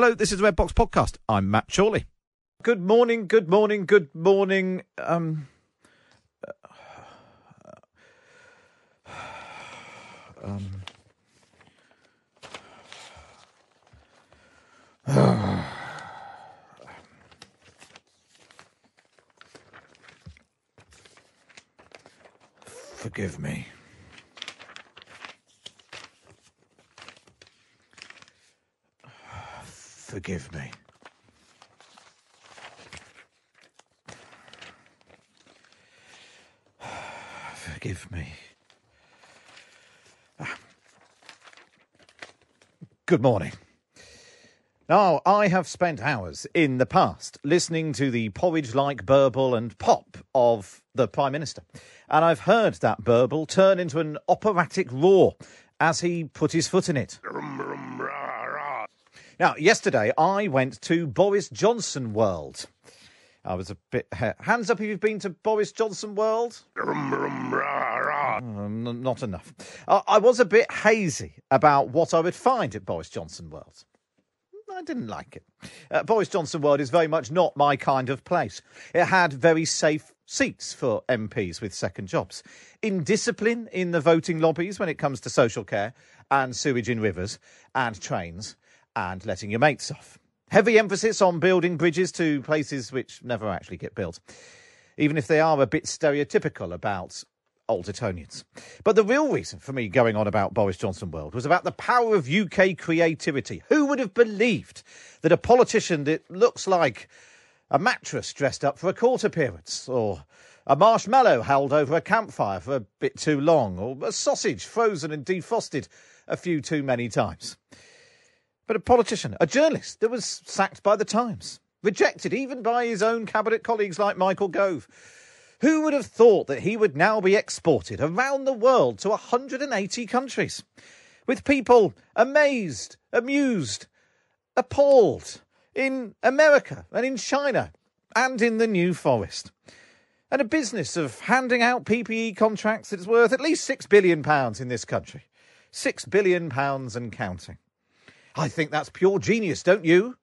Hello, this is the Red Box Podcast. I'm Matt Chorley. Good morning, good morning, good morning. Um, um, forgive me. Forgive me. Forgive me. Ah. Good morning. Now, I have spent hours in the past listening to the porridge like burble and pop of the Prime Minister, and I've heard that burble turn into an operatic roar as he put his foot in it. Now, yesterday I went to Boris Johnson World. I was a bit. Hands up if you've been to Boris Johnson World. Um, not enough. I was a bit hazy about what I would find at Boris Johnson World. I didn't like it. Uh, Boris Johnson World is very much not my kind of place. It had very safe seats for MPs with second jobs. Indiscipline in the voting lobbies when it comes to social care and sewage in rivers and trains and letting your mates off. Heavy emphasis on building bridges to places which never actually get built, even if they are a bit stereotypical about old Etonians. But the real reason for me going on about Boris Johnson World was about the power of UK creativity. Who would have believed that a politician that looks like a mattress dressed up for a court appearance, or a marshmallow held over a campfire for a bit too long, or a sausage frozen and defrosted a few too many times? But a politician, a journalist that was sacked by the Times, rejected even by his own cabinet colleagues like Michael Gove. Who would have thought that he would now be exported around the world to 180 countries? With people amazed, amused, appalled in America and in China and in the New Forest. And a business of handing out PPE contracts that's worth at least £6 billion in this country. £6 billion and counting. I think that's pure genius, don't you?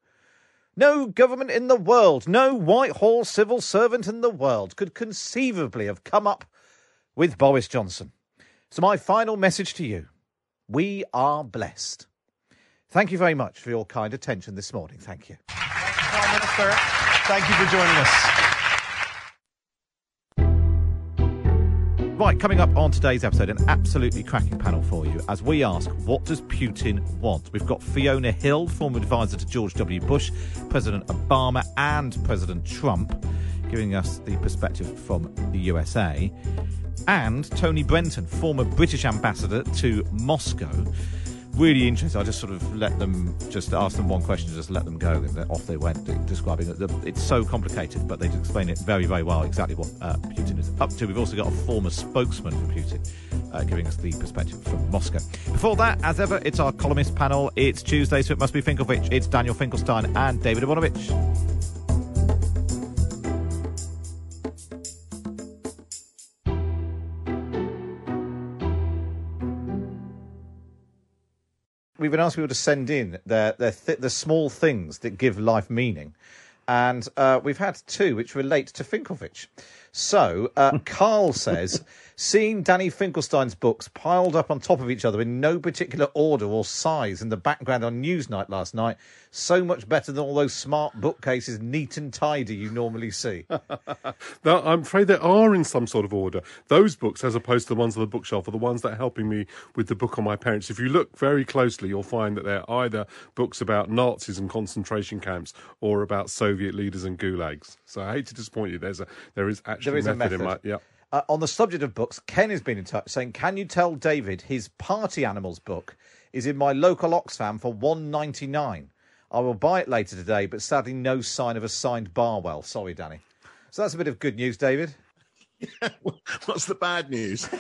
No government in the world, no Whitehall civil servant in the world could conceivably have come up with Boris Johnson. So, my final message to you we are blessed. Thank you very much for your kind attention this morning. Thank you. Prime Minister, thank you for joining us. Right, coming up on today's episode, an absolutely cracking panel for you as we ask, what does Putin want? We've got Fiona Hill, former advisor to George W. Bush, President Obama, and President Trump, giving us the perspective from the USA, and Tony Brenton, former British ambassador to Moscow really interesting. I just sort of let them just ask them one question, just let them go, and off they went, describing it. It's so complicated, but they explain it very, very well exactly what uh, Putin is up to. We've also got a former spokesman for Putin uh, giving us the perspective from Moscow. Before that, as ever, it's our columnist panel. It's Tuesday, so it must be Finkelvich. It's Daniel Finkelstein and David Aaronovitch. Been asking people to send in their, their th- the small things that give life meaning. and uh, we've had two which relate to Finkelvich. So, uh, Carl says, seeing Danny Finkelstein's books piled up on top of each other in no particular order or size in the background on Newsnight last night, so much better than all those smart bookcases, neat and tidy, you normally see. Now, I'm afraid they are in some sort of order. Those books, as opposed to the ones on the bookshelf, are the ones that are helping me with the book on my parents. If you look very closely, you'll find that they're either books about Nazis and concentration camps or about Soviet leaders and gulags. So I hate to disappoint you. There's a there is actually There is a method, in my yeah. Uh, on the subject of books, Ken has been in touch saying, "Can you tell David his Party Animals book is in my local Oxfam for one ninety nine? I will buy it later today, but sadly no sign of a signed Barwell. Sorry, Danny. So that's a bit of good news, David. What's the bad news?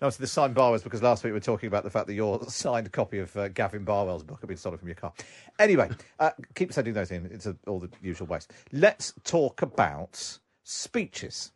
No, it's the signed Barwell's because last week we were talking about the fact that your signed copy of uh, Gavin Barwell's book had been stolen from your car. Anyway, uh, keep sending those in. It's uh all the usual ways. Let's talk about speeches.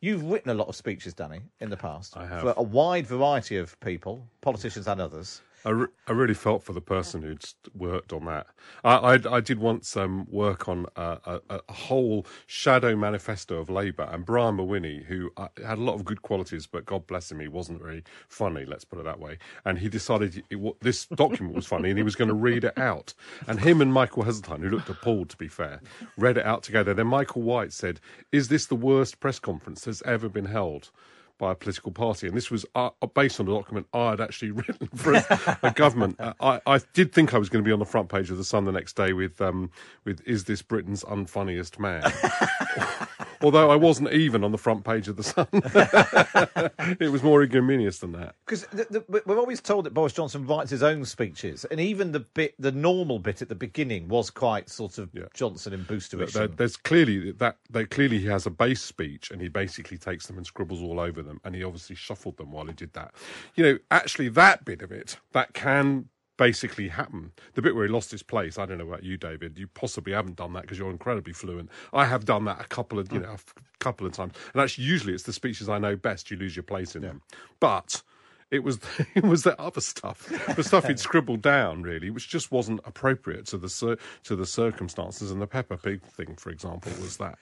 You've written a lot of speeches, Danny, in the past. I have. For a wide variety of people, politicians and others. I, re- I really felt for the person who'd worked on that. I, I, I did once um, work on a, a, a whole shadow manifesto of Labour, and Brian Mawhinney, who uh, had a lot of good qualities, but God bless him, he wasn't very funny, let's put it that way. And he decided it, this document was funny, and he was going to read it out. And him and Michael Heseltine, who looked appalled, to be fair, read it out together. Then Michael White said, Is this the worst press conference that's ever been held? By a political party, and this was uh, based on a document I had actually written for a, a government. Uh, I, I did think I was going to be on the front page of the Sun the next day with um, with "Is this Britain's unfunniest man?" Although I wasn't even on the front page of the Sun, it was more ignominious than that. Because we're always told that Boris Johnson writes his own speeches, and even the bit, the normal bit at the beginning, was quite sort of Yeah. Johnson and boosterish. There, there's clearly that they clearly he has a base speech and he basically takes them and scribbles all over them and he obviously shuffled them while he did that. You know, actually that bit of it that can basically happen. The bit where he lost his place, I don't know about you, David. You possibly haven't done that because you're incredibly fluent. I have done that a couple of you know a f- couple of times, and actually usually it's the speeches I know best you lose your place in them. But it was it was the other stuff, the stuff he'd scribbled down, really, which just wasn't appropriate to the to the circumstances. And the Peppa Pig thing, for example, was that.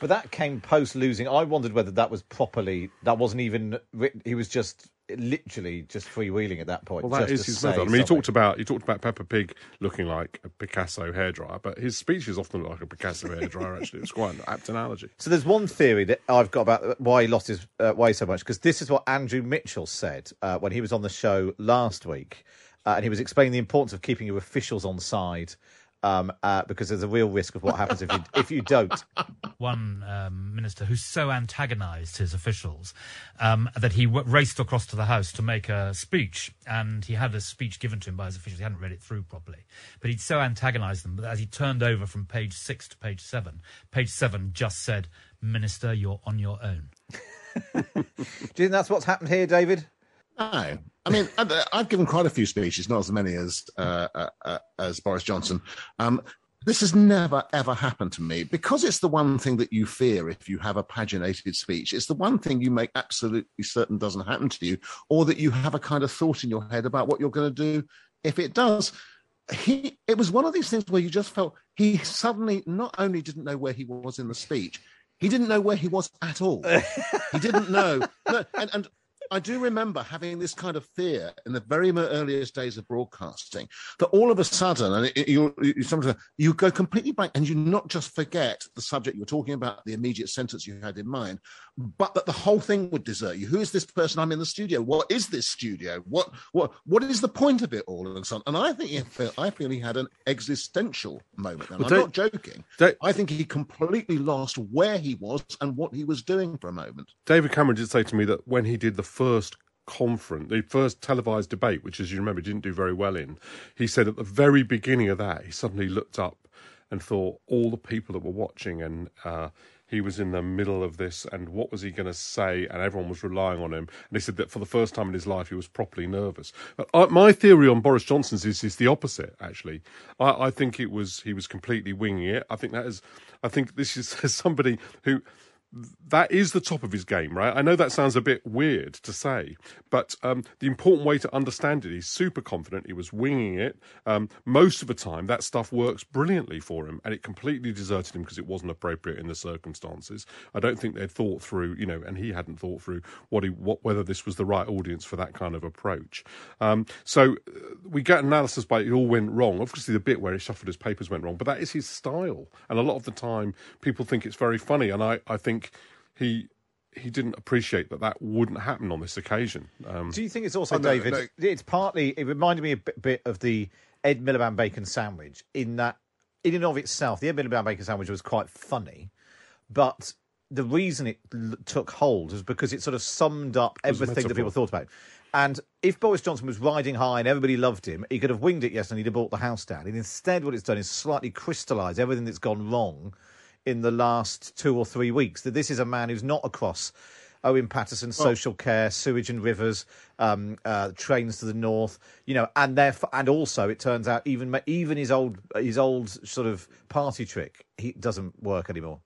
But that came post losing. I wondered whether that was properly. That wasn't even. He was just literally just freewheeling at that point. Well, that just is his method. I mean, he talked about he talked about Peppa Pig looking like a Picasso hairdryer, but his speeches often look like a Picasso hairdryer. Actually, it's quite an apt analogy. So there's one theory that I've got about why he lost his uh, way so much because this is what Andrew Mitchell said uh, when he was on the show last week, uh, and he was explaining the importance of keeping your officials on side. Um, uh, because there's a real risk of what happens if you if you don't. one um, minister who so antagonised his officials um, that he w- raced across to the House to make a speech, and he had a speech given to him by his officials. He hadn't read it through properly, but he'd so antagonised them that as he turned over from page six to page seven, page seven just said, "Minister, you're on your own." Do you think that's what's happened here, David? No, I mean I've, I've given quite a few speeches, not as many as uh, uh, uh, as Boris Johnson. Um, this has never ever happened to me because it's the one thing that you fear if you have a paginated speech. It's the one thing you make absolutely certain doesn't happen to you, or that you have a kind of thought in your head about what you're going to do if it does. He, it was one of these things where you just felt he suddenly not only didn't know where he was in the speech, he didn't know where he was at all. he didn't know. No, and, and I do remember having this kind of fear in the very earliest days of broadcasting that all of a sudden, and you, you, sometimes you go completely blank and you not just forget the subject you're talking about, the immediate sentence you had in mind, but that the whole thing would desert you. Who is this person? I'm in the studio. What is this studio? What what what is the point of it all? And so on. And I think he I feel he had an existential moment. And Well, I'm don't- joking. I think he completely lost where he was and what he was doing for a moment. David Cameron did say to me that when he did the first conference, the first televised debate, which, as you remember, didn't do very well in, he said at the very beginning of that, he suddenly looked up and thought all the people that were watching, and uh, he was in the middle of this, and what was he going to say? And everyone was relying on him. And he said that for the first time in his life, he was properly nervous. But uh, my theory on Boris Johnson's is, is the opposite. Actually, I, I think it was he was completely winging it. I think that is, I think this is somebody who that is the top of his game, right? I know that sounds a bit weird to say, but um, the important way to understand it, he's super confident. He was winging it. Um, most of the time, that stuff works brilliantly for him, and it completely deserted him because it wasn't appropriate in the circumstances. I don't think they'd thought through, you know, and he hadn't thought through what he, what, whether this was the right audience for that kind of approach. Um, so uh, we get analysis by it all went wrong. Obviously, the bit where he shuffled his papers went wrong, but that is his style, and a lot of the time, people think it's very funny, and I, I think he he didn't appreciate that that wouldn't happen on this occasion. Um, Do you think it's also, David? no. It's partly. It reminded me a bit, bit of the Ed Miliband bacon sandwich in that, in and of itself, the Ed Miliband bacon sandwich was quite funny, but the reason it l- took hold was because it sort of summed up everything that people thought about. And if Boris Johnson was riding high and everybody loved him, he could have winged it, yes, and he'd have brought the house down. And instead, what it's done is slightly crystallised everything that's gone wrong in the last two or three weeks. That this is a man who's not across Owen Paterson, social care, sewage and rivers, um, uh, trains to the north, you know, and therefore, and also it turns out even even his old his old sort of party trick he doesn't work anymore.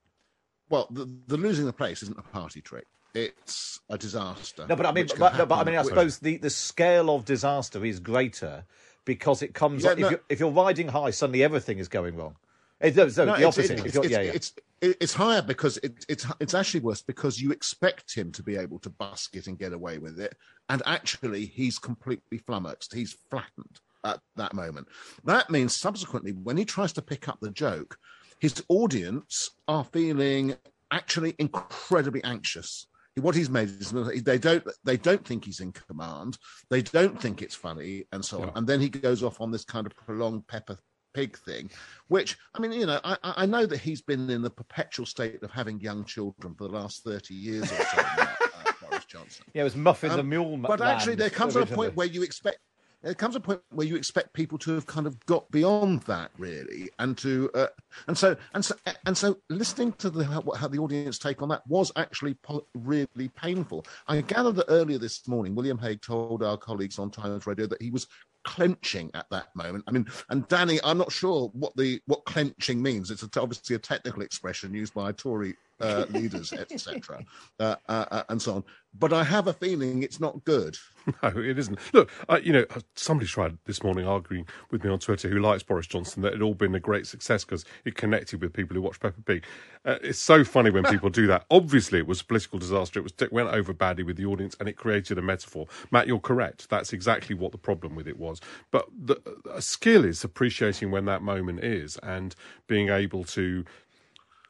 Well, the, the losing the place isn't a party trick. It's a disaster. No, but I mean, but, no, but I mean, I suppose the, the scale of disaster is greater because it comes. Yeah, no. if, you're, if you're riding high, suddenly everything is going wrong. It, no, the it's, opposite. it's, it's, yeah, yeah. it's, it's higher because it, it's it's actually worse because you expect him to be able to busk it and get away with it, and actually he's completely flummoxed. He's flattened at that moment. That means subsequently, when he tries to pick up the joke, his audience are feeling actually incredibly anxious. What he's made is they don't they don't think he's in command. They don't think it's funny, and so on. And then he goes off on this kind of prolonged Peppa Pig thing, which I mean, you know, I, I know that he's been in the perpetual state of having young children for the last thirty years or so. now, uh, Boris Johnson. yeah, it was Muffin the Um, Mule. But actually, there comes a point where you expect. There comes a point where you expect people to have kind of got beyond that, really, and to uh, and so and so and so listening to the how, how the audience take on that was actually po- really painful. I gather that earlier this morning, William Hague told our colleagues on Times Radio that he was clenching at that moment. I mean, and Danny, I'm not sure what the what clenching means. It's obviously a technical expression used by a Tory uh, leaders, etc., uh, uh, uh, and so on. But I have a feeling it's not good. No, it isn't. Look, you know, somebody tried this morning arguing with me on Twitter who likes Boris Johnson that it had all been a great success because it connected with people who watch Peppa Pig. Uh, it's so funny when people do that. Obviously, it was a political disaster. It was it went over badly with the audience, and it created a metaphor. Matt, you're correct. That's exactly what the problem with it was. But the a skill is appreciating when that moment is and being able to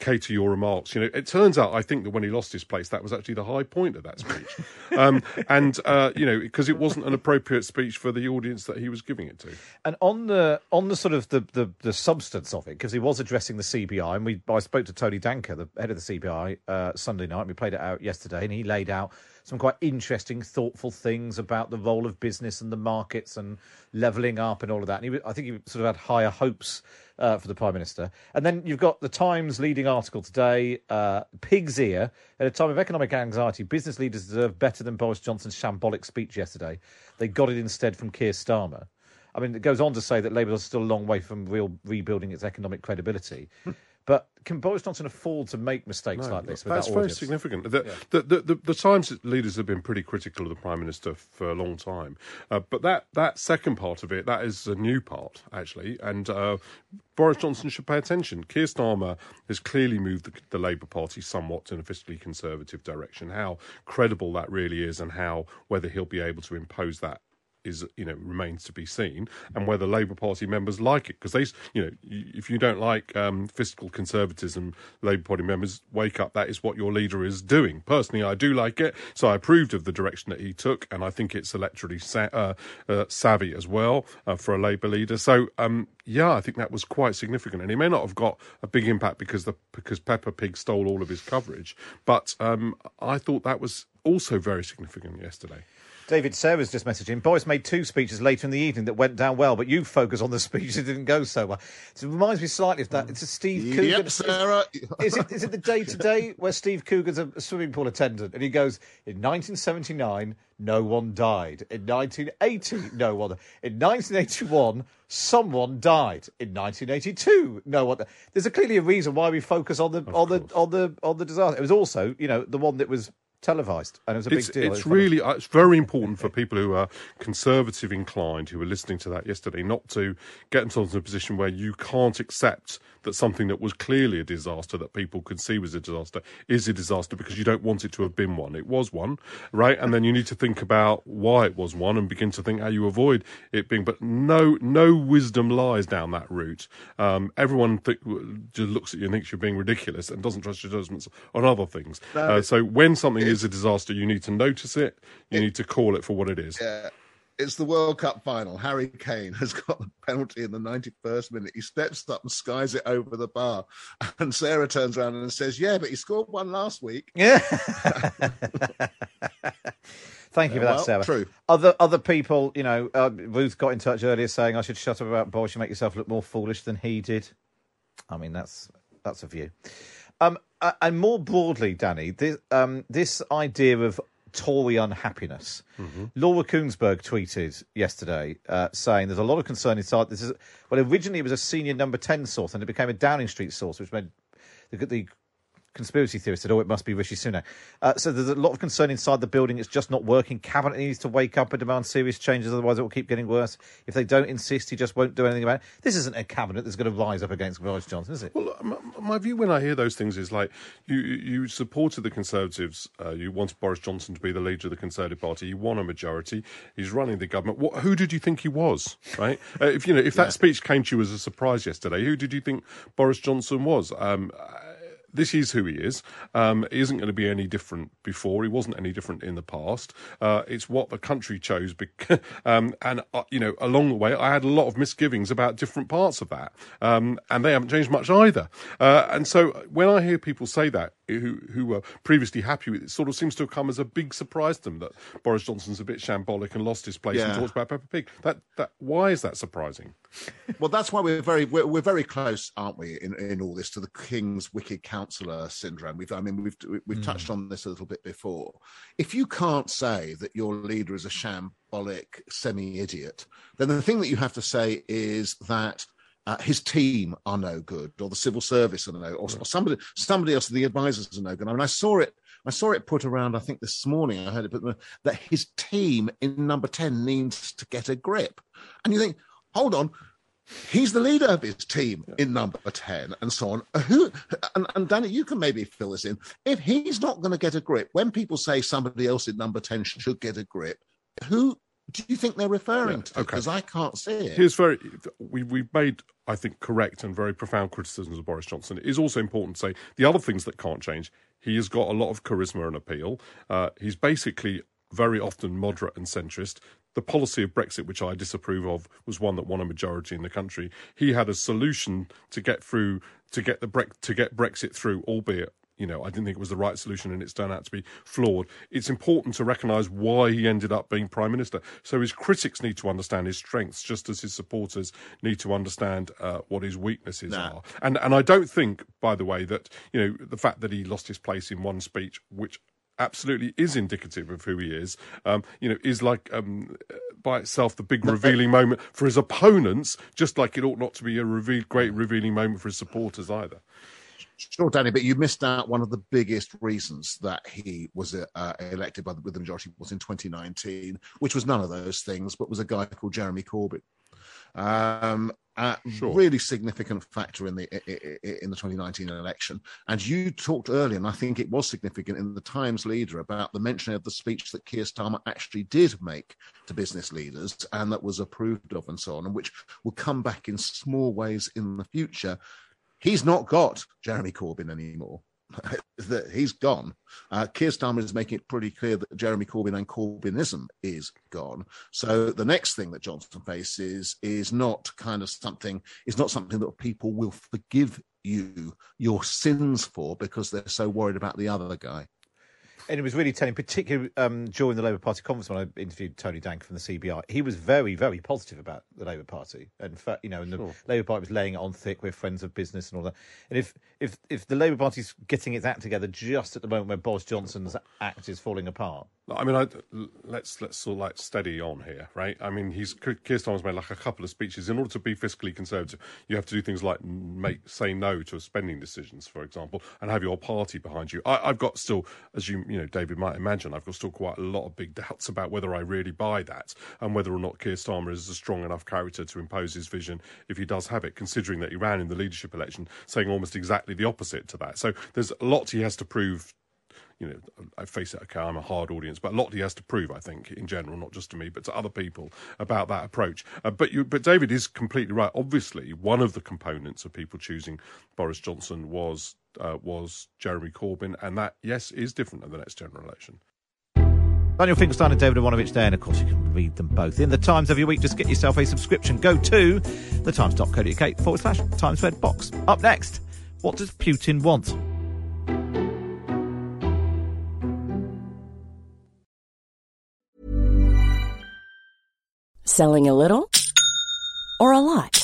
cater your remarks. You know, it turns out I think that when he lost his place, that was actually the high point of that speech, um, and uh, you know, because it wasn't an appropriate speech for the audience that he was giving it to. And on the on the sort of the the, the substance of it, because he was addressing the CBI, and we I spoke to Tony Danker, the head of the CBI, uh, Sunday night. We played it out yesterday, and he laid out some quite interesting, thoughtful things about the role of business and the markets and levelling up and all of that. And he, I think he sort of had higher hopes uh, for the prime minister. And then you've got the Times leading article today: uh, "Pig's ear." At a time of economic anxiety, business leaders deserve better than Boris Johnson's shambolic speech yesterday. They got it instead from Keir Starmer. I mean, it goes on to say that Labour is still a long way from real rebuilding its economic credibility. but can Boris Johnson afford to make mistakes like this? That's that very audience? significant. The, the, the, the, the Times leaders have been pretty critical of the Prime Minister for a long time. Uh, but that, that second part of it, that is a new part, actually. And uh, Boris Johnson should pay attention. Keir Starmer has clearly moved the, the Labour Party somewhat in a fiscally conservative direction. How credible that really is and how whether he'll be able to impose that is you know remains to be seen, and whether Labour Party members like it because they you know if you don't like um, fiscal conservatism, Labour Party members wake up. That is what your leader is doing. Personally, I do like it, so I approved of the direction that he took, and I think it's electorally sa- uh, uh, savvy as well uh, for a Labour leader. So um, yeah, I think that was quite significant, and he may not have got a big impact because the because Peppa Pig stole all of his coverage, but um, I thought that was also very significant yesterday. David Sarah's just messaging. Boris made two speeches later in the evening that went down well, but you focus on the speech that didn't go so well. So it reminds me slightly of that. It's a Steve Coogan. Yep, Sarah. Is it, is it the day to day where Steve Coogan's a swimming pool attendant and he goes, in 1979, no one died. In 1980, no one. In 1981, someone died. In 1982, no one. There's a clearly a reason why we focus on the on the on the on the disaster. It was also, you know, the one that was televised, and it was a big it's, deal. It's really uh, it's very important for people who are conservative inclined, who were listening to that yesterday, not to get themselves in a position where you can't accept that something that was clearly a disaster that people could see was a disaster is a disaster because you don't want it to have been one. It was one, right? And then you need to think about why it was one and begin to think how you avoid it being. But no, no wisdom lies down that route. Um, everyone th- just looks at you and thinks you're being ridiculous and doesn't trust your judgments on other things. Uh, so when something is a disaster, you need to notice it. You need to call it for what it is. Yeah. It's the World Cup final. Harry Kane has got the penalty in the 91st minute. He steps up and skies it over the bar. And Sarah turns around and says, Yeah, but he scored one last week. Yeah. Thank you for that, well, Sarah. true. Other other people, you know, uh, Ruth got in touch earlier saying I should shut up about Boris. You make yourself look more foolish than he did. I mean, that's that's a view. Um, uh, and more broadly, Danny, this, um, this idea of Tory unhappiness. Laura Kuenssberg tweeted yesterday uh, saying there's a lot of concern inside. This is well, originally it was a senior number ten source, and it became a Downing Street source, which made the, the conspiracy theorists said, "Oh, it must be Rishi Sunak." Uh, so there's a lot of concern inside the building. It's just not working. Cabinet needs to wake up and demand serious changes, otherwise it will keep getting worse. If they don't insist, he just won't do anything about it. This isn't a cabinet that's going to rise up against Boris Johnson, is it? Well, my, my view when I hear those things is like you you supported the Conservatives, uh, you wanted Boris Johnson to be the leader of the Conservative Party. You won a majority. He's running the government. What, who did you think he was? Right? Uh, if you know, if that speech came to you as a surprise yesterday, who did you think Boris Johnson was? Um, this is who he is. Um, he isn't going to be any different before. He wasn't any different in the past. Uh, it's what the country chose. Um, and, uh, you know, along the way, I had a lot of misgivings about different parts of that. Um, and they haven't changed much either. Uh, and so when I hear people say that, who, who were previously happy with it, it sort of seems to have come as a big surprise to them that Boris Johnson's a bit shambolic and lost his place and talks about Peppa Pig. That, that, why is that surprising? Well, that's why we're very we're, we're very close, aren't we, in, in all this to the king's wicked counsellor syndrome. We've I mean we've we've touched on this a little bit before. If you can't say that your leader is a shambolic semi-idiot, then the thing that you have to say is that. Uh, his team are no good, or the civil service are no, or, or somebody, somebody else, the advisors are no good. I mean, I saw it, I saw it put around. I think this morning I heard it, but that his team in number ten needs to get a grip, and you think, hold on, he's the leader of his team in number 10 and so on who and, and danny you can maybe fill this in if he's not going to get a grip when people say somebody else in number 10 should get a grip who do you think they're referring to okay. because i can't see it Here's very we we've made I think correct and very profound criticisms of Boris Johnson. It is also important to say the other things that can't change. He has got a lot of charisma and appeal. Uh, he's basically very often moderate and centrist. The policy of Brexit, which I disapprove of, was one that won a majority in the country. He had a solution to get through to get the Bre- to get Brexit through, albeit you know, I didn't think it was the right solution and it's turned out to be flawed. It's important to recognise why he ended up being Prime Minister. So his critics need to understand his strengths, just as his supporters need to understand uh, what his weaknesses Nah. are. And and I don't think, by the way, that, you know, the fact that he lost his place in one speech, which absolutely is indicative of who he is, um, you know, is like um, by itself the big revealing moment for his opponents, just like it ought not to be a reveal, great revealing moment for his supporters either. Sure, Danny, but you missed out one of the biggest reasons that he was uh, elected by the, with the majority was in 2019, which was none of those things, but was a guy called Jeremy Corbyn. Um, a Sure. really significant factor in the in the 2019 election. And you talked earlier, and I think it was significant in the Times Leader about the mention of the speech that Keir Starmer actually did make to business leaders and that was approved of, and so on, and which will come back in small ways in the future he's not got Jeremy Corbyn anymore. that he's gone. Uh, Keir Starmer is making it pretty clear that Jeremy Corbyn and Corbynism is gone. So the next thing that Johnson faces is not kind of something is not something that people will forgive you your sins for because they're so worried about the other guy. And it was really telling, particularly um, during the Labour Party conference when I interviewed Tony Dank from the CBI. He was very, very positive about the Labour Party, and fa- you know, and the Sure. Labour Party was laying it on thick. We're friends of business and all that. And if if if the Labour Party's getting its act together just at the moment when Boris Johnson's act is falling apart, I mean, I, let's let's sort of like steady on here, right? I mean, he's Keir Starmer's made like a couple of speeches. In order to be fiscally conservative, you have to do things like make say no to spending decisions, for example, and have your party behind you. I, I've got still, as you you know, David might imagine, I've got still quite a lot of big doubts about whether I really buy that and whether or not Keir Starmer is a strong enough character to impose his vision if he does have it. Considering that he ran in the leadership election, saying almost exactly the opposite to that. So there's a lot he has to prove you know, I face it, okay, I'm a hard audience, but a lot he has to prove, I think, in general, not just to me, but to other people about that approach. Uh, but you, but David is completely right. Obviously, one of the components of people choosing Boris Johnson was uh, was Jeremy Corbyn, and that, yes, is different in the next general election. Daniel Finkelstein and David Aaronovitch there, and of course you can read them both in the Times every week. Just get yourself a subscription. Go to thetimes.co.uk forward slash Times Red Box. Up next, what does Putin want? Selling a little or a lot?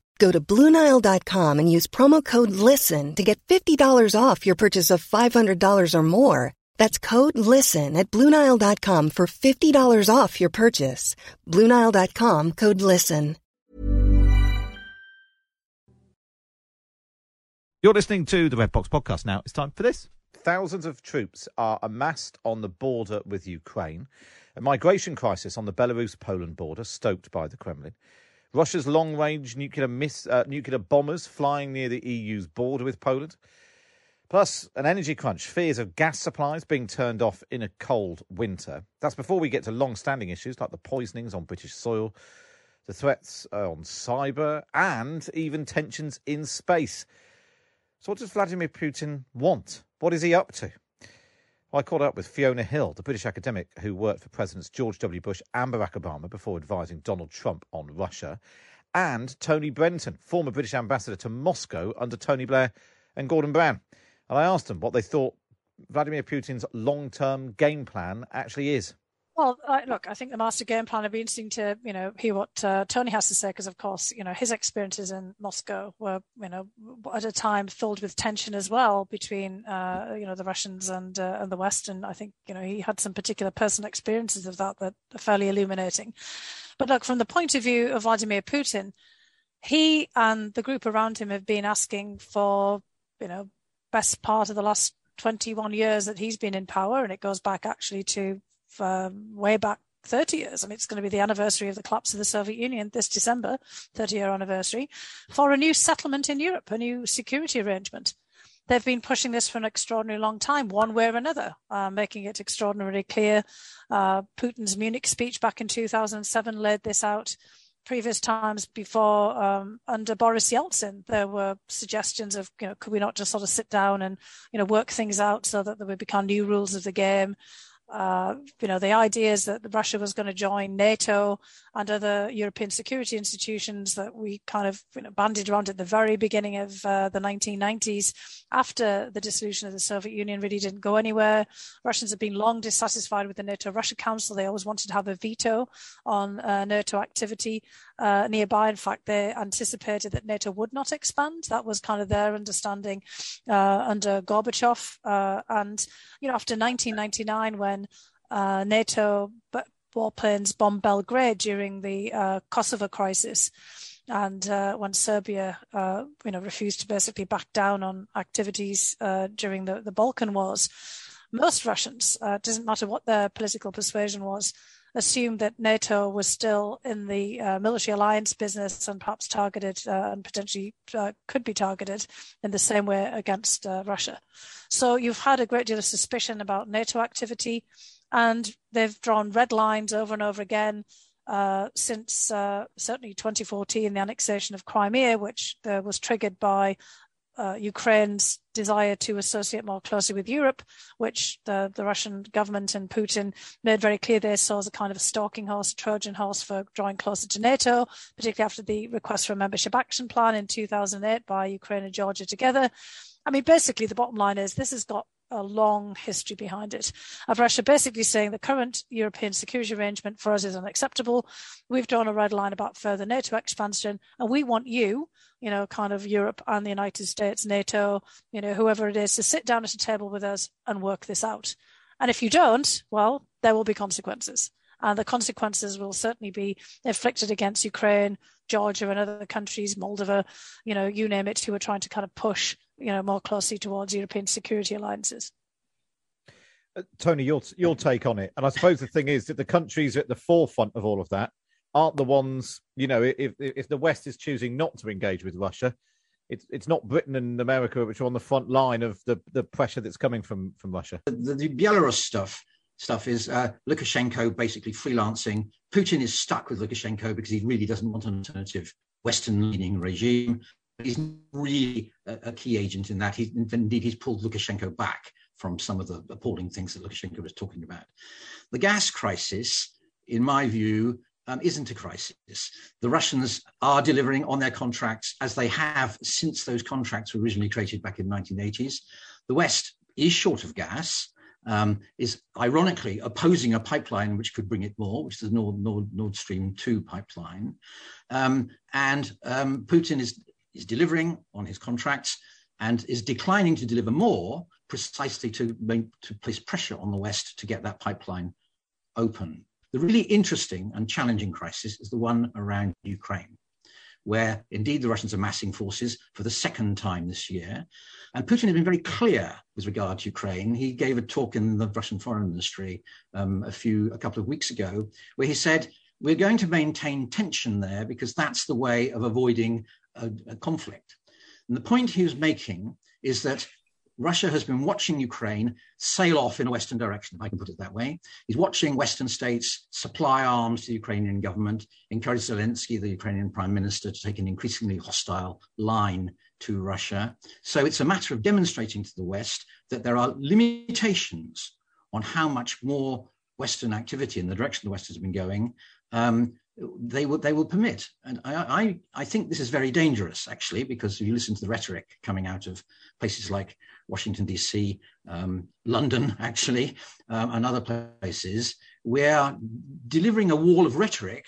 Go to Bluenile.com and use promo code LISTEN to get $50 off your purchase of $500 or more. That's code LISTEN at Bluenile.com for $50 off your purchase. Bluenile.com code LISTEN. You're listening to the Red Box podcast now. It's time for this. Thousands of troops are amassed on the border with Ukraine. A migration crisis on the Belarus Poland border stoked by the Kremlin. Russia's long range nuclear, miss, uh, nuclear bombers flying near the EU's border with Poland. Plus, an energy crunch, fears of gas supplies being turned off in a cold winter. That's before we get to long standing issues like the poisonings on British soil, the threats uh, on cyber, and even tensions in space. So, what does Vladimir Putin want? What is he up to? I caught up with Fiona Hill, the British academic who worked for Presidents George W. Bush and Barack Obama before advising Donald Trump on Russia, and Tony Brenton, former British ambassador to Moscow under Tony Blair and Gordon Brown. And I asked them what they thought Vladimir Putin's long term game plan actually is. Well, I, look, I think the master game plan would be interesting to, you know, hear what uh, Tony has to say, because of course, you know, his experiences in Moscow were, you know, at a time filled with tension as well between, uh, you know, the Russians and uh, and the West, and I think, you know, he had some particular personal experiences of that that are fairly illuminating. But look, from the point of view of Vladimir Putin, he and the group around him have been asking for, you know, best part of the last 21 years that he's been in power, and it goes back actually to um, way back 30 years. I mean, it's going to be the anniversary of the collapse of the Soviet Union this December, 30 year anniversary, for a new settlement in Europe, a new security arrangement. They've been pushing this for an extraordinarily long time, one way or another, uh, making it extraordinarily clear. Uh, Putin's Munich speech back in 2007 laid this out. Previous times before, um, under Boris Yeltsin, there were suggestions of, you know, could we not just sort of sit down and, you know, work things out so that there would become new rules of the game? Uh, you know, the ideas that Russia was going to join NATO and other European security institutions that we kind of you know, bandied around at the very beginning of uh, the 1990s after the dissolution of the Soviet Union really didn't go anywhere. Russians have been long dissatisfied with the NATO Russia Council. They always wanted to have a veto on uh, NATO activity uh, nearby. In fact, they anticipated that NATO would not expand. That was kind of their understanding uh, under Gorbachev. Uh, and, you know, after 1999, when uh, NATO, warplanes bomb Belgrade during the uh, Kosovo crisis, and uh, when Serbia, uh, you know, refused to basically back down on activities uh, during the, the Balkan Wars, most Russians, uh, it doesn't matter what their political persuasion was, assumed that NATO was still in the uh, military alliance business and perhaps targeted uh, and potentially uh, could be targeted in the same way against uh, Russia. So you've had a great deal of suspicion about NATO activity, and they've drawn red lines over and over again. Uh, since uh, certainly 2014, the annexation of Crimea, which was triggered by uh, Ukraine's desire to associate more closely with Europe, which the, the Russian government and Putin made very clear they saw as a kind of a stalking horse, a Trojan horse for drawing closer to NATO, particularly after the request for a membership action plan in 2008 by Ukraine and Georgia together. I mean, basically, the bottom line is this has got a long history behind it of Russia basically saying the current European security arrangement for us is unacceptable. We've drawn a red line about further NATO expansion, and we want you, you know, kind of Europe and the United States, NATO, you know, whoever it is, to sit down at a table with us and work this out. And if you don't, well, there will be consequences. And the consequences will certainly be inflicted against Ukraine, Georgia, and other countries, Moldova, you know, you name it, who are trying to kind of push you know, more closely towards European security alliances. Uh, Tony, your your take on it, and I suppose the thing is that the countries at the forefront of all of that aren't the ones. You know, if if the West is choosing not to engage with Russia, it's it's not Britain and America which are on the front line of the the pressure that's coming from from Russia. The, the Belarus stuff stuff is uh, Lukashenko basically freelancing. Putin is stuck with Lukashenko because he really doesn't want an alternative Western leaning regime he's really a, a, key agent in that. Indeed, he's pulled Lukashenko back from some of the appalling things that Lukashenko was talking about. The gas crisis, in my view, um, isn't a crisis. The Russians are delivering on their contracts as they have since those contracts were originally created back in the 1980s. The West is short of gas. Um, is ironically opposing a pipeline which could bring it more, which is the Nord, Nord, Nord Stream 2 pipeline. Um, and um, Putin is is delivering on his contracts and is declining to deliver more precisely to, to place pressure on the West to get that pipeline open. The really interesting and challenging crisis is the one around Ukraine, where indeed the Russians are massing forces for the second time this year. And Putin has been very clear with regard to Ukraine. He gave a talk in the Russian Foreign Ministry um, a few, a couple of weeks ago, where he said, we're going to maintain tension there because that's the way of avoiding a, a conflict. And the point he was making is that Russia has been watching Ukraine sail off in a Western direction, if I can put it that way. He's watching Western states supply arms to the Ukrainian government, encourage Zelensky, the Ukrainian prime minister, to take an increasingly hostile line to Russia. So it's a matter of demonstrating to the West that there are limitations on how much more Western activity in the direction the West has been going um, they will they will permit. And I, I, I think this is very dangerous, actually, because if you listen to the rhetoric coming out of places like Washington D.C., um, London, actually, um, and other places, we're delivering a wall of rhetoric.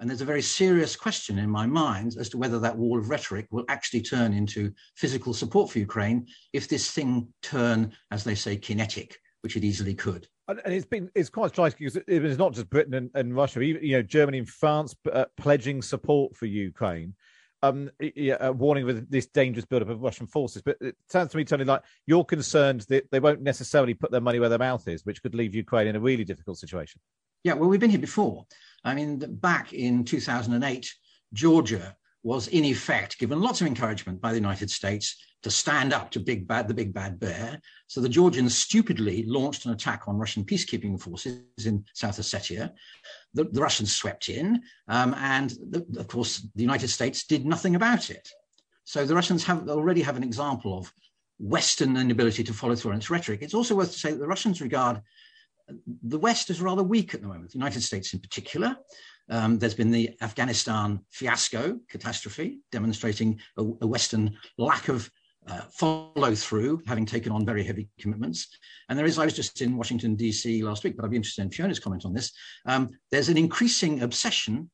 And there's a very serious question in my mind as to whether that wall of rhetoric will actually turn into physical support for Ukraine if this thing turn, as they say, kinetic, which it easily could and it's been it's quite striking because it's not just Britain and, and Russia, even you know Germany and France uh, pledging support for Ukraine, um, uh, warning with this dangerous buildup of Russian forces. But it sounds to me, Tony, like you're concerned that they won't necessarily put their money where their mouth is, which could leave Ukraine in a really difficult situation. Yeah, well, we've been here before. I mean, back in 2008, Georgia was in effect given lots of encouragement by the United States to stand up to big bad, the big bad bear. So the Georgians stupidly launched an attack on Russian peacekeeping forces in South Ossetia. The, the Russians swept in, um, and the, of course the United States did nothing about it. So the Russians have already have an example of Western inability to follow through on its rhetoric. It's also worth to say that the Russians regard the West as rather weak at the moment, the United States in particular. Um, there's been the Afghanistan fiasco catastrophe, demonstrating a, a Western lack of uh, follow through, having taken on very heavy commitments. And there is, I was just in Washington, D.C. last week, but I'd be interested in Fiona's comment on this. Um, there's an increasing obsession,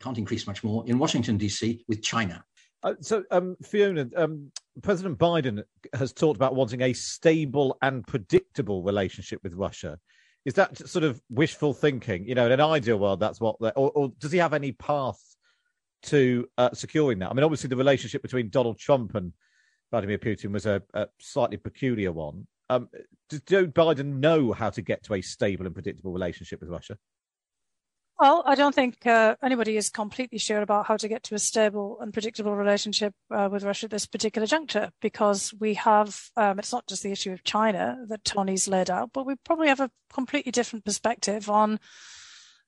can't increase much more, in Washington, D.C. with China. Uh, so, um, Fiona, um, President Biden has talked about wanting a stable and predictable relationship with Russia. Is that sort of wishful thinking? You know, in an ideal world, that's what. Or, or does he have any path to uh, securing that? I mean, obviously, the relationship between Donald Trump and Vladimir Putin was a, a slightly peculiar one. Um, does Joe Biden know how to get to a stable and predictable relationship with Russia? Well, I don't think uh, anybody is completely sure about how to get to a stable and predictable relationship uh, with Russia at this particular juncture, because we have, um, it's not just the issue of China that Tony's laid out, but we probably have a completely different perspective on,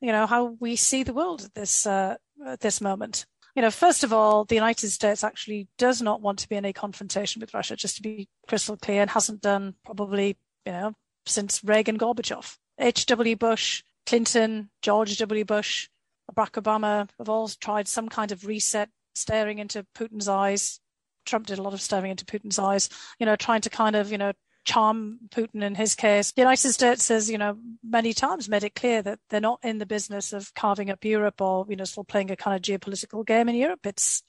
you know, how we see the world at this, uh, at this moment. You know, first of all, the United States actually does not want to be in a confrontation with Russia, just to be crystal clear, and hasn't done probably, you know, since Reagan Gorbachev. H.W. Bush Clinton, George W. Bush, Barack Obama have all tried some kind of reset, staring into Putin's eyes. Trump did a lot of staring into Putin's eyes, you know, trying to kind of, you know, charm Putin in his case. The United States has, you know, many times made it clear that they're not in the business of carving up Europe or, you know, still playing a kind of geopolitical game in Europe. It's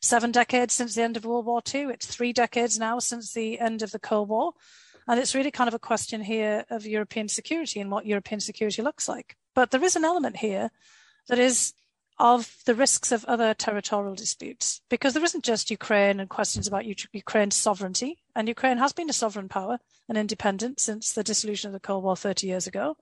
seven decades since the end of World War II. It's three decades now since the end of the Cold War. And it's really kind of a question here of European security and what European security looks like. But there is an element here that is of the risks of other territorial disputes, because there isn't just Ukraine and questions about Ukraine's sovereignty. And Ukraine has been a sovereign power and independent since the dissolution of the Cold War 30 years ago.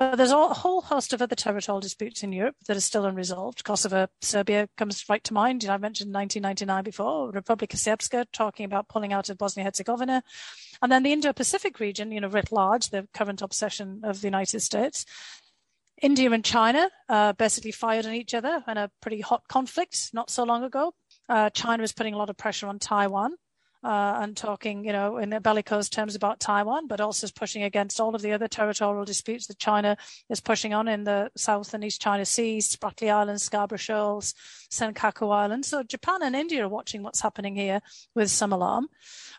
But there's a whole host of other territorial disputes in Europe that are still unresolved. Kosovo, Serbia comes right to mind. You know, I mentioned 1999 before, Republika Srpska talking about pulling out of Bosnia Herzegovina. And then the Indo-Pacific region, you know, writ large, the current obsession of the United States. India and China uh, basically fired on each other in a pretty hot conflict not so long ago. Uh, China is putting a lot of pressure on Taiwan uh, and talking, you know, in bellicose terms about Taiwan, but also is pushing against all of the other territorial disputes that China is pushing on in the South and East China Seas, Spratly Islands, Scarborough Shoals, Senkaku Islands. So Japan and India are watching what's happening here with some alarm.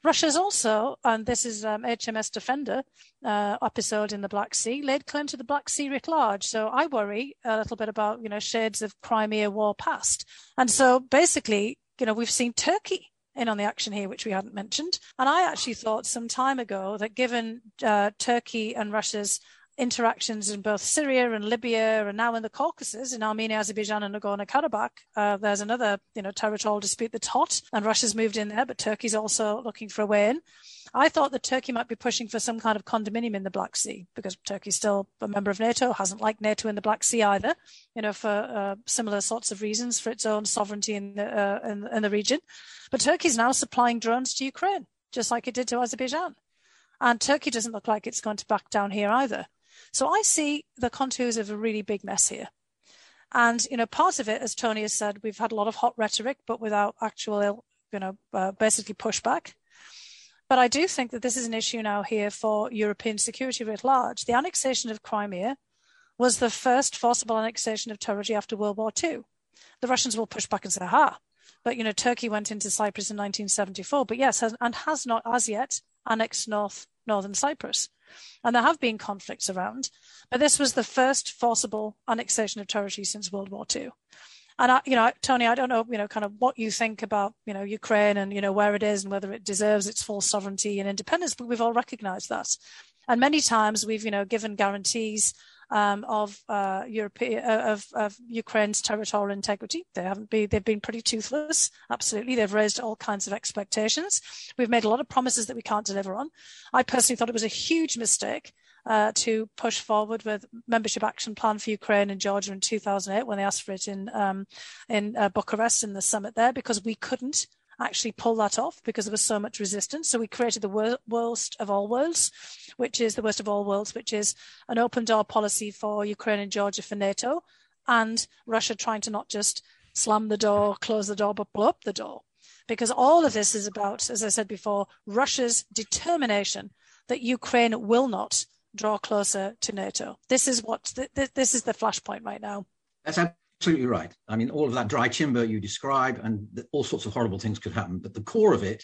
Russia's also, and this is um, HMS Defender uh, episode in the Black Sea, laid claim to the Black Sea writ large. So I worry a little bit about, you know, shades of Crimea war past. And so basically, you know, we've seen Turkey in on the action here, which we hadn't mentioned. And I actually thought some time ago that given uh, Turkey and Russia's interactions in both Syria and Libya and now in the Caucasus, in Armenia, Azerbaijan and Nagorno-Karabakh, uh, there's another, you know, territorial dispute that's hot and Russia's moved in there, but Turkey's also looking for a way in. I thought that Turkey might be pushing for some kind of condominium in the Black Sea because Turkey's still a member of NATO, hasn't liked NATO in the Black Sea either, you know, for uh, similar sorts of reasons for its own sovereignty in the, uh, in, in the region. But Turkey's now supplying drones to Ukraine, just like it did to Azerbaijan. And Turkey doesn't look like it's going to back down here either. So I see the contours of a really big mess here. And, you know, part of it, as Tony has said, we've had a lot of hot rhetoric, but without actual, you know, uh, basically pushback. But I do think that this is an issue now here for European security writ large. The annexation of Crimea was the first forcible annexation of territory after World War II. The Russians will push back and say, "Ha!" But you know, Turkey went into Cyprus in 1974, but yes, has, and has not as yet annexed North Northern Cyprus. And there have been conflicts around, but this was the first forcible annexation of territory since World War II. And I, you know, Tony, I don't know, you know, kind of what you think about, you know, Ukraine and you know where it is and whether it deserves its full sovereignty and independence. But we've all recognised that, and many times we've, you know, given guarantees um, of uh, uh, of, of, Ukraine's territorial integrity. They haven't been they've been pretty toothless. Absolutely, they've raised all kinds of expectations. We've made a lot of promises that we can't deliver on. I personally thought it was a huge mistake uh, to push forward with membership action plan for Ukraine and Georgia in 2008 when they asked for it in um, in uh, Bucharest in the summit there because we couldn't actually pull that off because there was so much resistance. So we created the wor- worst of all worlds, which is the worst of all worlds, which is an open door policy for Ukraine and Georgia for NATO, and Russia trying to not just slam the door, close the door, but blow up the door. Because all of this is about, as I said before, Russia's determination that Ukraine will not draw closer to NATO. This is what th- th- this is the flashpoint right now. That's absolutely right. I mean, all of that dry timber you describe, and the, all sorts of horrible things could happen. But the core of it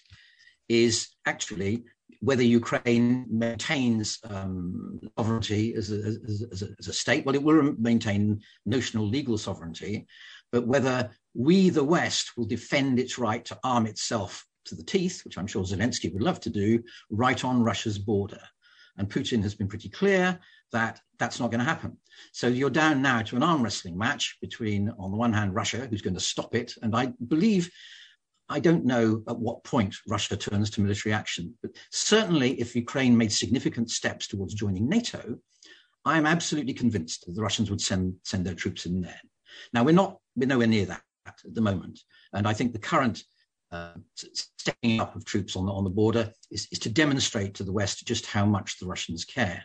is actually whether Ukraine maintains um, sovereignty as a, as, as, a, as a state. Well, it will maintain notional legal sovereignty, but whether we, the West, will defend its right to arm itself to the teeth, which I'm sure Zelensky would love to do, right on Russia's border. And Putin has been pretty clear that that's not going to happen. So you're down now to an arm wrestling match between, on the one hand, Russia, who's going to stop it. And I believe, I don't know at what point Russia turns to military action, but certainly if Ukraine made significant steps towards joining NATO, I am absolutely convinced that the Russians would send, send their troops in there. Now, we're not, we're nowhere near that at the moment. And I think the current uh, stepping up of troops on the, on the border is, is to demonstrate to the West just how much the Russians care.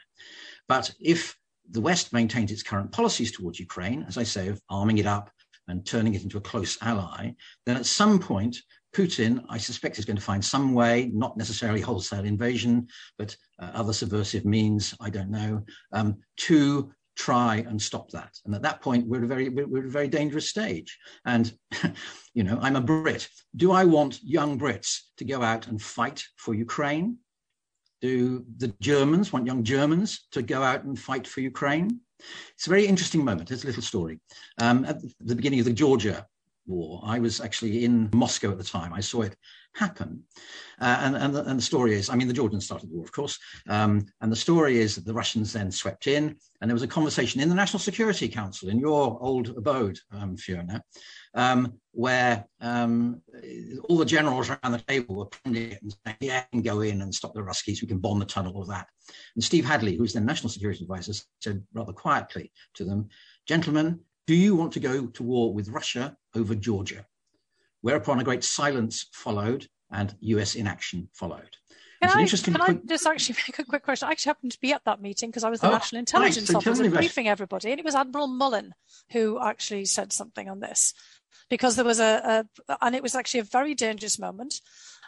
But if the West maintains its current policies towards Ukraine, as I say, of arming it up and turning it into a close ally, then at some point, Putin, I suspect, is going to find some way, not necessarily wholesale invasion, but uh, other subversive means, I don't know, um, to try and stop that. And at that point, we're at a very, we're at a very dangerous stage. And, you know, I'm a Brit. Do I want young Brits to go out and fight for Ukraine? Do the Germans want young Germans to go out and fight for Ukraine? It's a very interesting moment. It's a little story. Um, at the beginning of the Georgia war, I was actually in Moscow at the time. I saw it happen. Uh, and, and, the, and the story is, I mean, the Georgians started the war, of course. Um, and the story is that the Russians then swept in, and there was a conversation in the National Security Council, in your old abode, um, Fiona, um, where um, all the generals around the table were pounding and saying, yeah, we can go in and stop the Ruskies, we can bomb the tunnel, all that. And Steve Hadley, who's the National Security Advisor, said rather quietly to them, gentlemen, do you want to go to war with Russia over Georgia? whereupon a great silence followed and US inaction followed. Can, I, can I, just actually make a quick question? I actually happened to be at that meeting because I was the oh, National Intelligence right, so Officer briefing everybody, and it was Admiral Mullen who actually said something on this because there was a, a, and it was actually a very dangerous moment.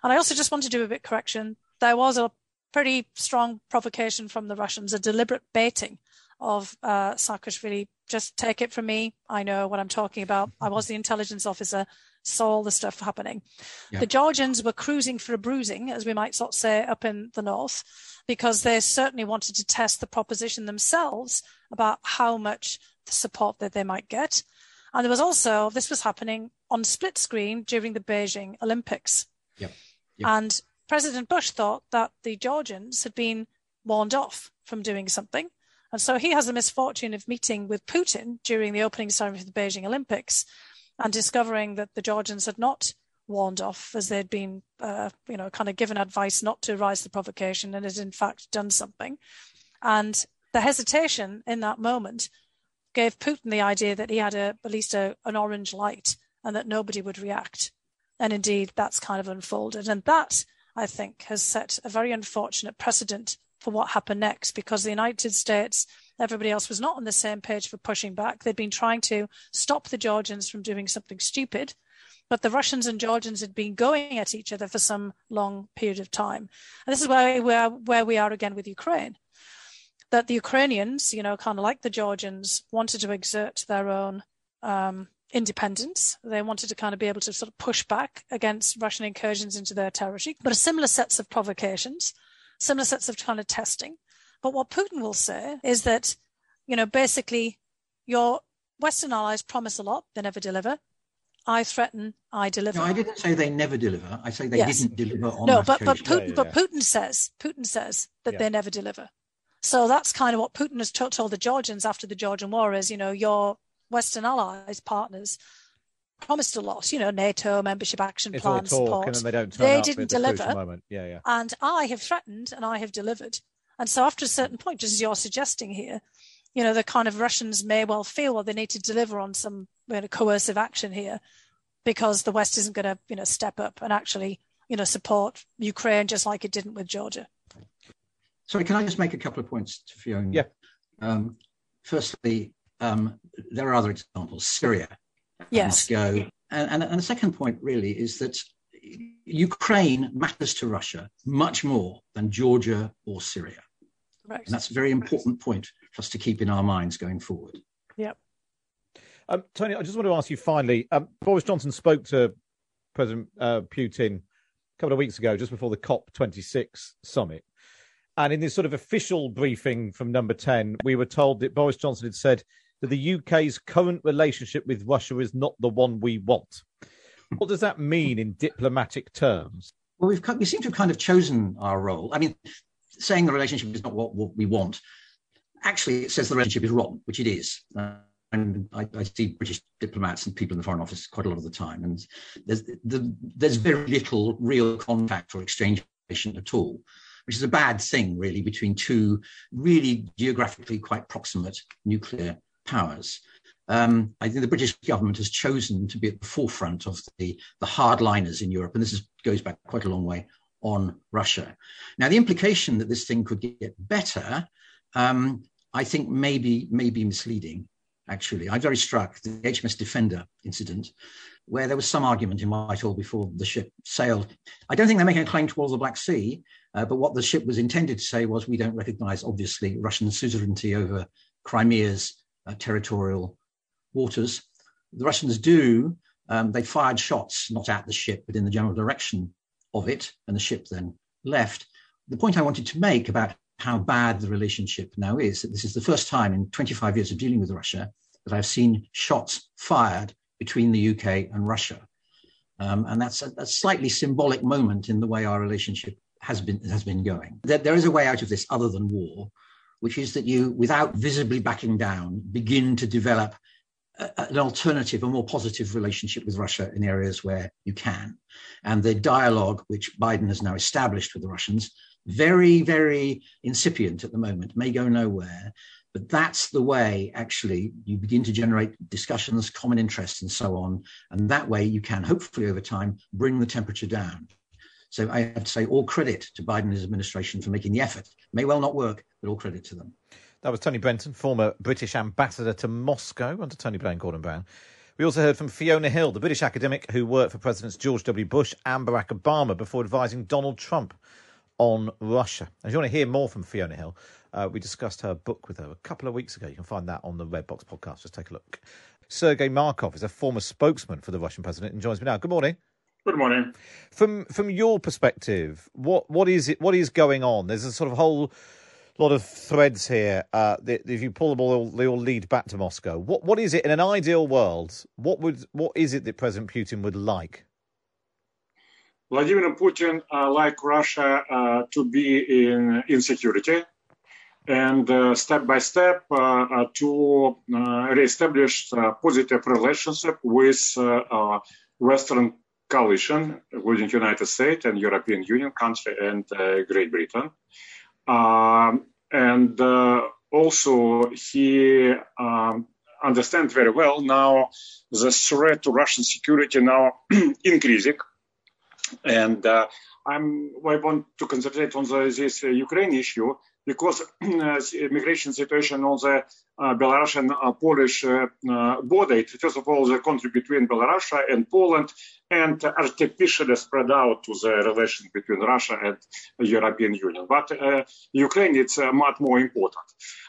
And I also just want to do a bit correction. There was a pretty strong provocation from the Russians, a deliberate baiting of uh, Saakashvili. Just take it from me. I know what I'm talking about. I was the intelligence officer saw all the stuff happening. Yeah. The Georgians were cruising for a bruising, as we might sort of say up in the north, because they certainly wanted to test the proposition themselves about how much support that they might get. And there was also, this was happening on split screen during the Beijing Olympics. Yep. Yep. And President Bush thought that the Georgians had been warned off from doing something. And so he has the misfortune of meeting with Putin during the opening ceremony of the Beijing Olympics and discovering that the Georgians had not warned off as they'd been, uh, you know, kind of given advice not to rise the provocation and had in fact done something. And the hesitation in that moment gave Putin the idea that he had a, at least a, an orange light and that nobody would react. And indeed, that's kind of unfolded. And that, I think, has set a very unfortunate precedent for what happened next because the United States Everybody else was not on the same page for pushing back. They'd been trying to stop the Georgians from doing something stupid, but the Russians and Georgians had been going at each other for some long period of time. And this is where we are, where we are again with Ukraine. That the Ukrainians, you know, kind of like the Georgians, wanted to exert their own um, independence. They wanted to kind of be able to sort of push back against Russian incursions into their territory, but a similar sets of provocations, similar sets of kind of testing. But what Putin will say is that, you know, basically your Western allies promise a lot, they never deliver. I threaten, I deliver. No, I didn't say they never deliver. I say they yes. didn't deliver on No, but, but Putin, yeah, yeah. but Putin says, Putin says that yeah. they never deliver. So that's kind of what Putin has t- told the Georgians after the Georgian war is, you know, your Western allies, partners, promised a lot, you know, NATO membership action it's plan support. And they don't they didn't deliver. Moment. Yeah, yeah. And I have threatened and I have delivered. And so after a certain point, just as you're suggesting here, you know, the kind of Russians may well feel well they need to deliver on some you know, coercive action here because the West isn't going to, you know, step up and actually, you know, support Ukraine just like it didn't with Georgia. Sorry, can I just make a couple of points to Fiona? Yeah. Um, firstly, um, there are other examples, Syria, yes. Go. And, and, and the second point really is that Ukraine matters to Russia much more than Georgia or Syria. Right. And that's a very important point for us to keep in our minds going forward. Yep. Um, Tony, I just want to ask you finally. Um, Boris Johnson spoke to President uh, Putin a couple of weeks ago, just before the COP26 summit. And in this sort of official briefing from number 10, we were told that Boris Johnson had said that the UK's current relationship with Russia is not the one we want. What does that mean in diplomatic terms? Well, we've we seem to have kind of chosen our role. I mean, saying the relationship is not what, what we want, actually it says the relationship is rotten, which it is. Uh, and I, I, see British diplomats and people in the Foreign Office quite a lot of the time, and there's the, there's very little real contact or exchange at all, which is a bad thing, really, between two really geographically quite proximate nuclear powers. Um, I think the British government has chosen to be at the forefront of the, the hardliners in Europe, and this is, goes back quite a long way on Russia. Now, the implication that this thing could get better, um, I think, may be, may be misleading actually. I'm very struck the HMS Defender incident, where there was some argument in Whitehall before the ship sailed. I don't think they're making a claim towards the Black Sea, uh, but what the ship was intended to say was we don't recognize, obviously, Russian suzerainty over Crimea's uh, territorial waters. The Russians do. Um, they fired shots, not at the ship, but in the general direction of it, and the ship then left. The point I wanted to make about how bad the relationship now is. That this is the first time in 25 years of dealing with Russia that I've seen shots fired between the UK and Russia. Um, and that's a, a, slightly symbolic moment in the way our relationship has been has been going. There, there is a way out of this other than war, which is that you, without visibly backing down, begin to develop a, an alternative, a more positive relationship with Russia in areas where you can. And the dialogue which Biden has now established with the Russians very, very incipient at the moment, may go nowhere. But that's the way, actually, you begin to generate discussions, common interests, and so on. And that way, you can hopefully over time bring the temperature down. So I have to say all credit to Biden and his administration for making the effort. May well not work, but all credit to them. That was Tony Brenton, former British ambassador to Moscow under Tony Blair and Gordon Brown. We also heard from Fiona Hill, the British academic who worked for Presidents George W. Bush and Barack Obama before advising Donald Trump on Russia. If you want to hear more from Fiona Hill, uh, we discussed her book with her a couple of weeks ago. You can find that on the Red Box podcast. Just take a look. Sergei Markov is a former spokesman for the Russian president and joins me now. Good morning. Good morning. From from your perspective, what what is it? What is going on? There's a sort of whole lot of threads here. Uh, that if you pull them all, they all lead back to Moscow. What what is it in an ideal world? What would what is it that President Putin would like? Vladimir Putin, uh, like Russia, uh, to be in insecurity and uh, step by step uh, uh, to uh, reestablish positive relationship with Western coalition, including United States and European Union country and Great Britain. Um, and also he um, understands very well now the threat to Russian security now increasing and uh, I want to concentrate on the, this uh, Ukraine issue because uh, immigration situation on the uh, Belarusian uh, uh, border, it, first of all, the country between Belarus and Poland, and artificially spread out to the relation between Russia and European Union. But Ukraine, it's much more important.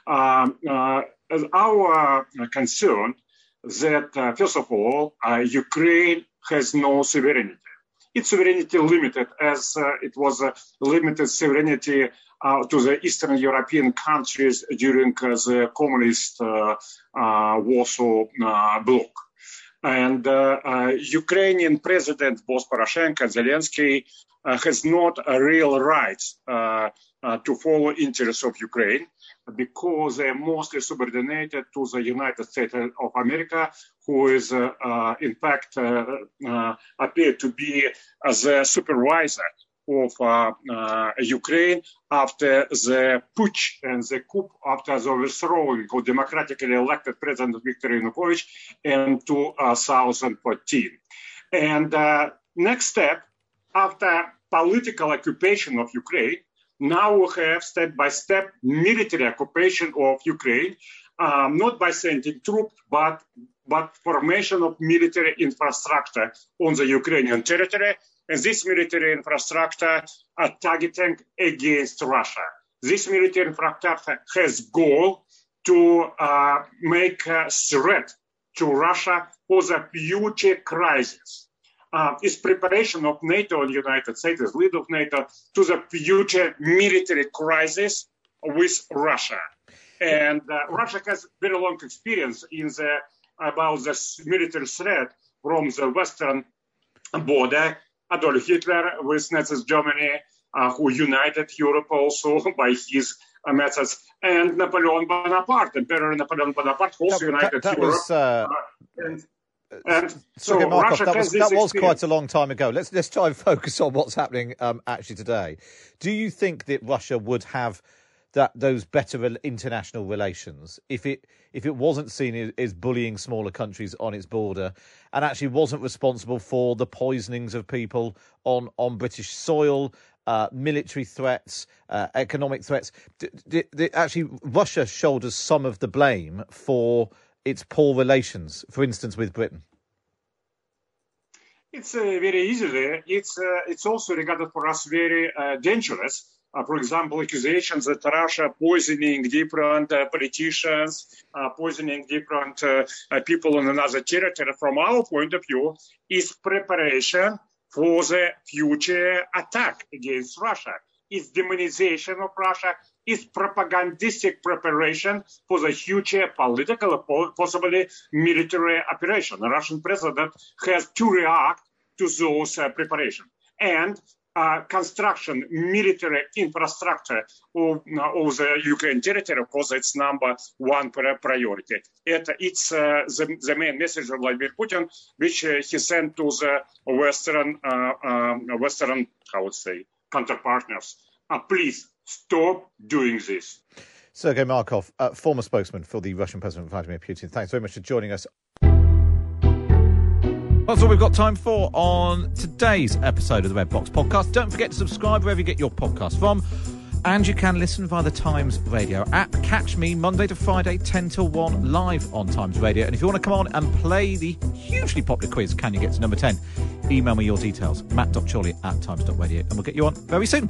Um, our concern that, first of all, Ukraine has no sovereignty its sovereignty limited as uh, it was a limited sovereignty uh, to the Eastern European countries during uh, the communist uh, uh, Warsaw uh, bloc. And Ukrainian President both Poroshenko and Zelensky has not a real right to follow interests of Ukraine because they're mostly subordinated to the United States of America, who is, uh, uh, in fact, uh, uh appeared to be the supervisor of uh, uh, Ukraine after the putsch and the coup after the overthrowing of democratically elected President Viktor Yanukovych in 2014. And next step, after political occupation of Ukraine, now we have step by step military occupation of Ukraine, um, not by sending troops, but but formation of military infrastructure on the Ukrainian territory. And this military infrastructure are targeting against Russia. This military infrastructure has goal to uh, make a threat to Russia for the future crisis uh, is preparation of NATO and United States as lead of NATO to the future military crisis with Russia. And uh, Russia has very long experience in the about the military threat from the western border. Adolf Hitler with Nazi Germany, uh, who united Europe also by his uh, methods, and Napoleon Bonaparte, Emperor Napoleon Bonaparte, also That- united that Europe. was, uh, and, and so Sergei Markov, Russia that was, that was quite a long time ago. Let's let's try and focus on what's happening um, actually today. Do you think that Russia would have that those better international relations if it if it wasn't seen as, as bullying smaller countries on its border and actually wasn't responsible for the poisonings of people on on British soil? Uh, military threats, uh, economic threats. D- d- d- actually, Russia shoulders some of the blame for its poor relations, for instance, with Britain. It's uh, very easily. It's uh, it's also regarded for us very uh, dangerous. Uh, for example, accusations that Russia poisoning different uh, politicians, uh, poisoning different people in another territory. From our point of view, is preparation for the future attack against Russia. It's demonization of Russia. It's propagandistic preparation for the future political, possibly military operation. The Russian president has to react to those uh, preparation and uh, construction military infrastructure of, of the Ukraine territory, of course, it's number one priority. It, it's uh, the, the main message of Vladimir Putin, which uh, he sent to the Western, uh, um, Western, how would say, counterpartners. Uh, please stop doing this. Sergei Markov, uh, former spokesman for the Russian President Vladimir Putin. Thanks very much for joining us. That's all we've got time for on today's episode of the Red Box Podcast. Don't forget to subscribe wherever you get your podcast from. And you can listen via the Times Radio app. Catch me Monday to Friday, 10 till 1, live on Times Radio. And if you want to come on and play the hugely popular quiz, Can You Get to Number 10? Email me your details, matt.chorley at times.radio, and we'll get you on very soon.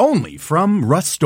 Only from Rust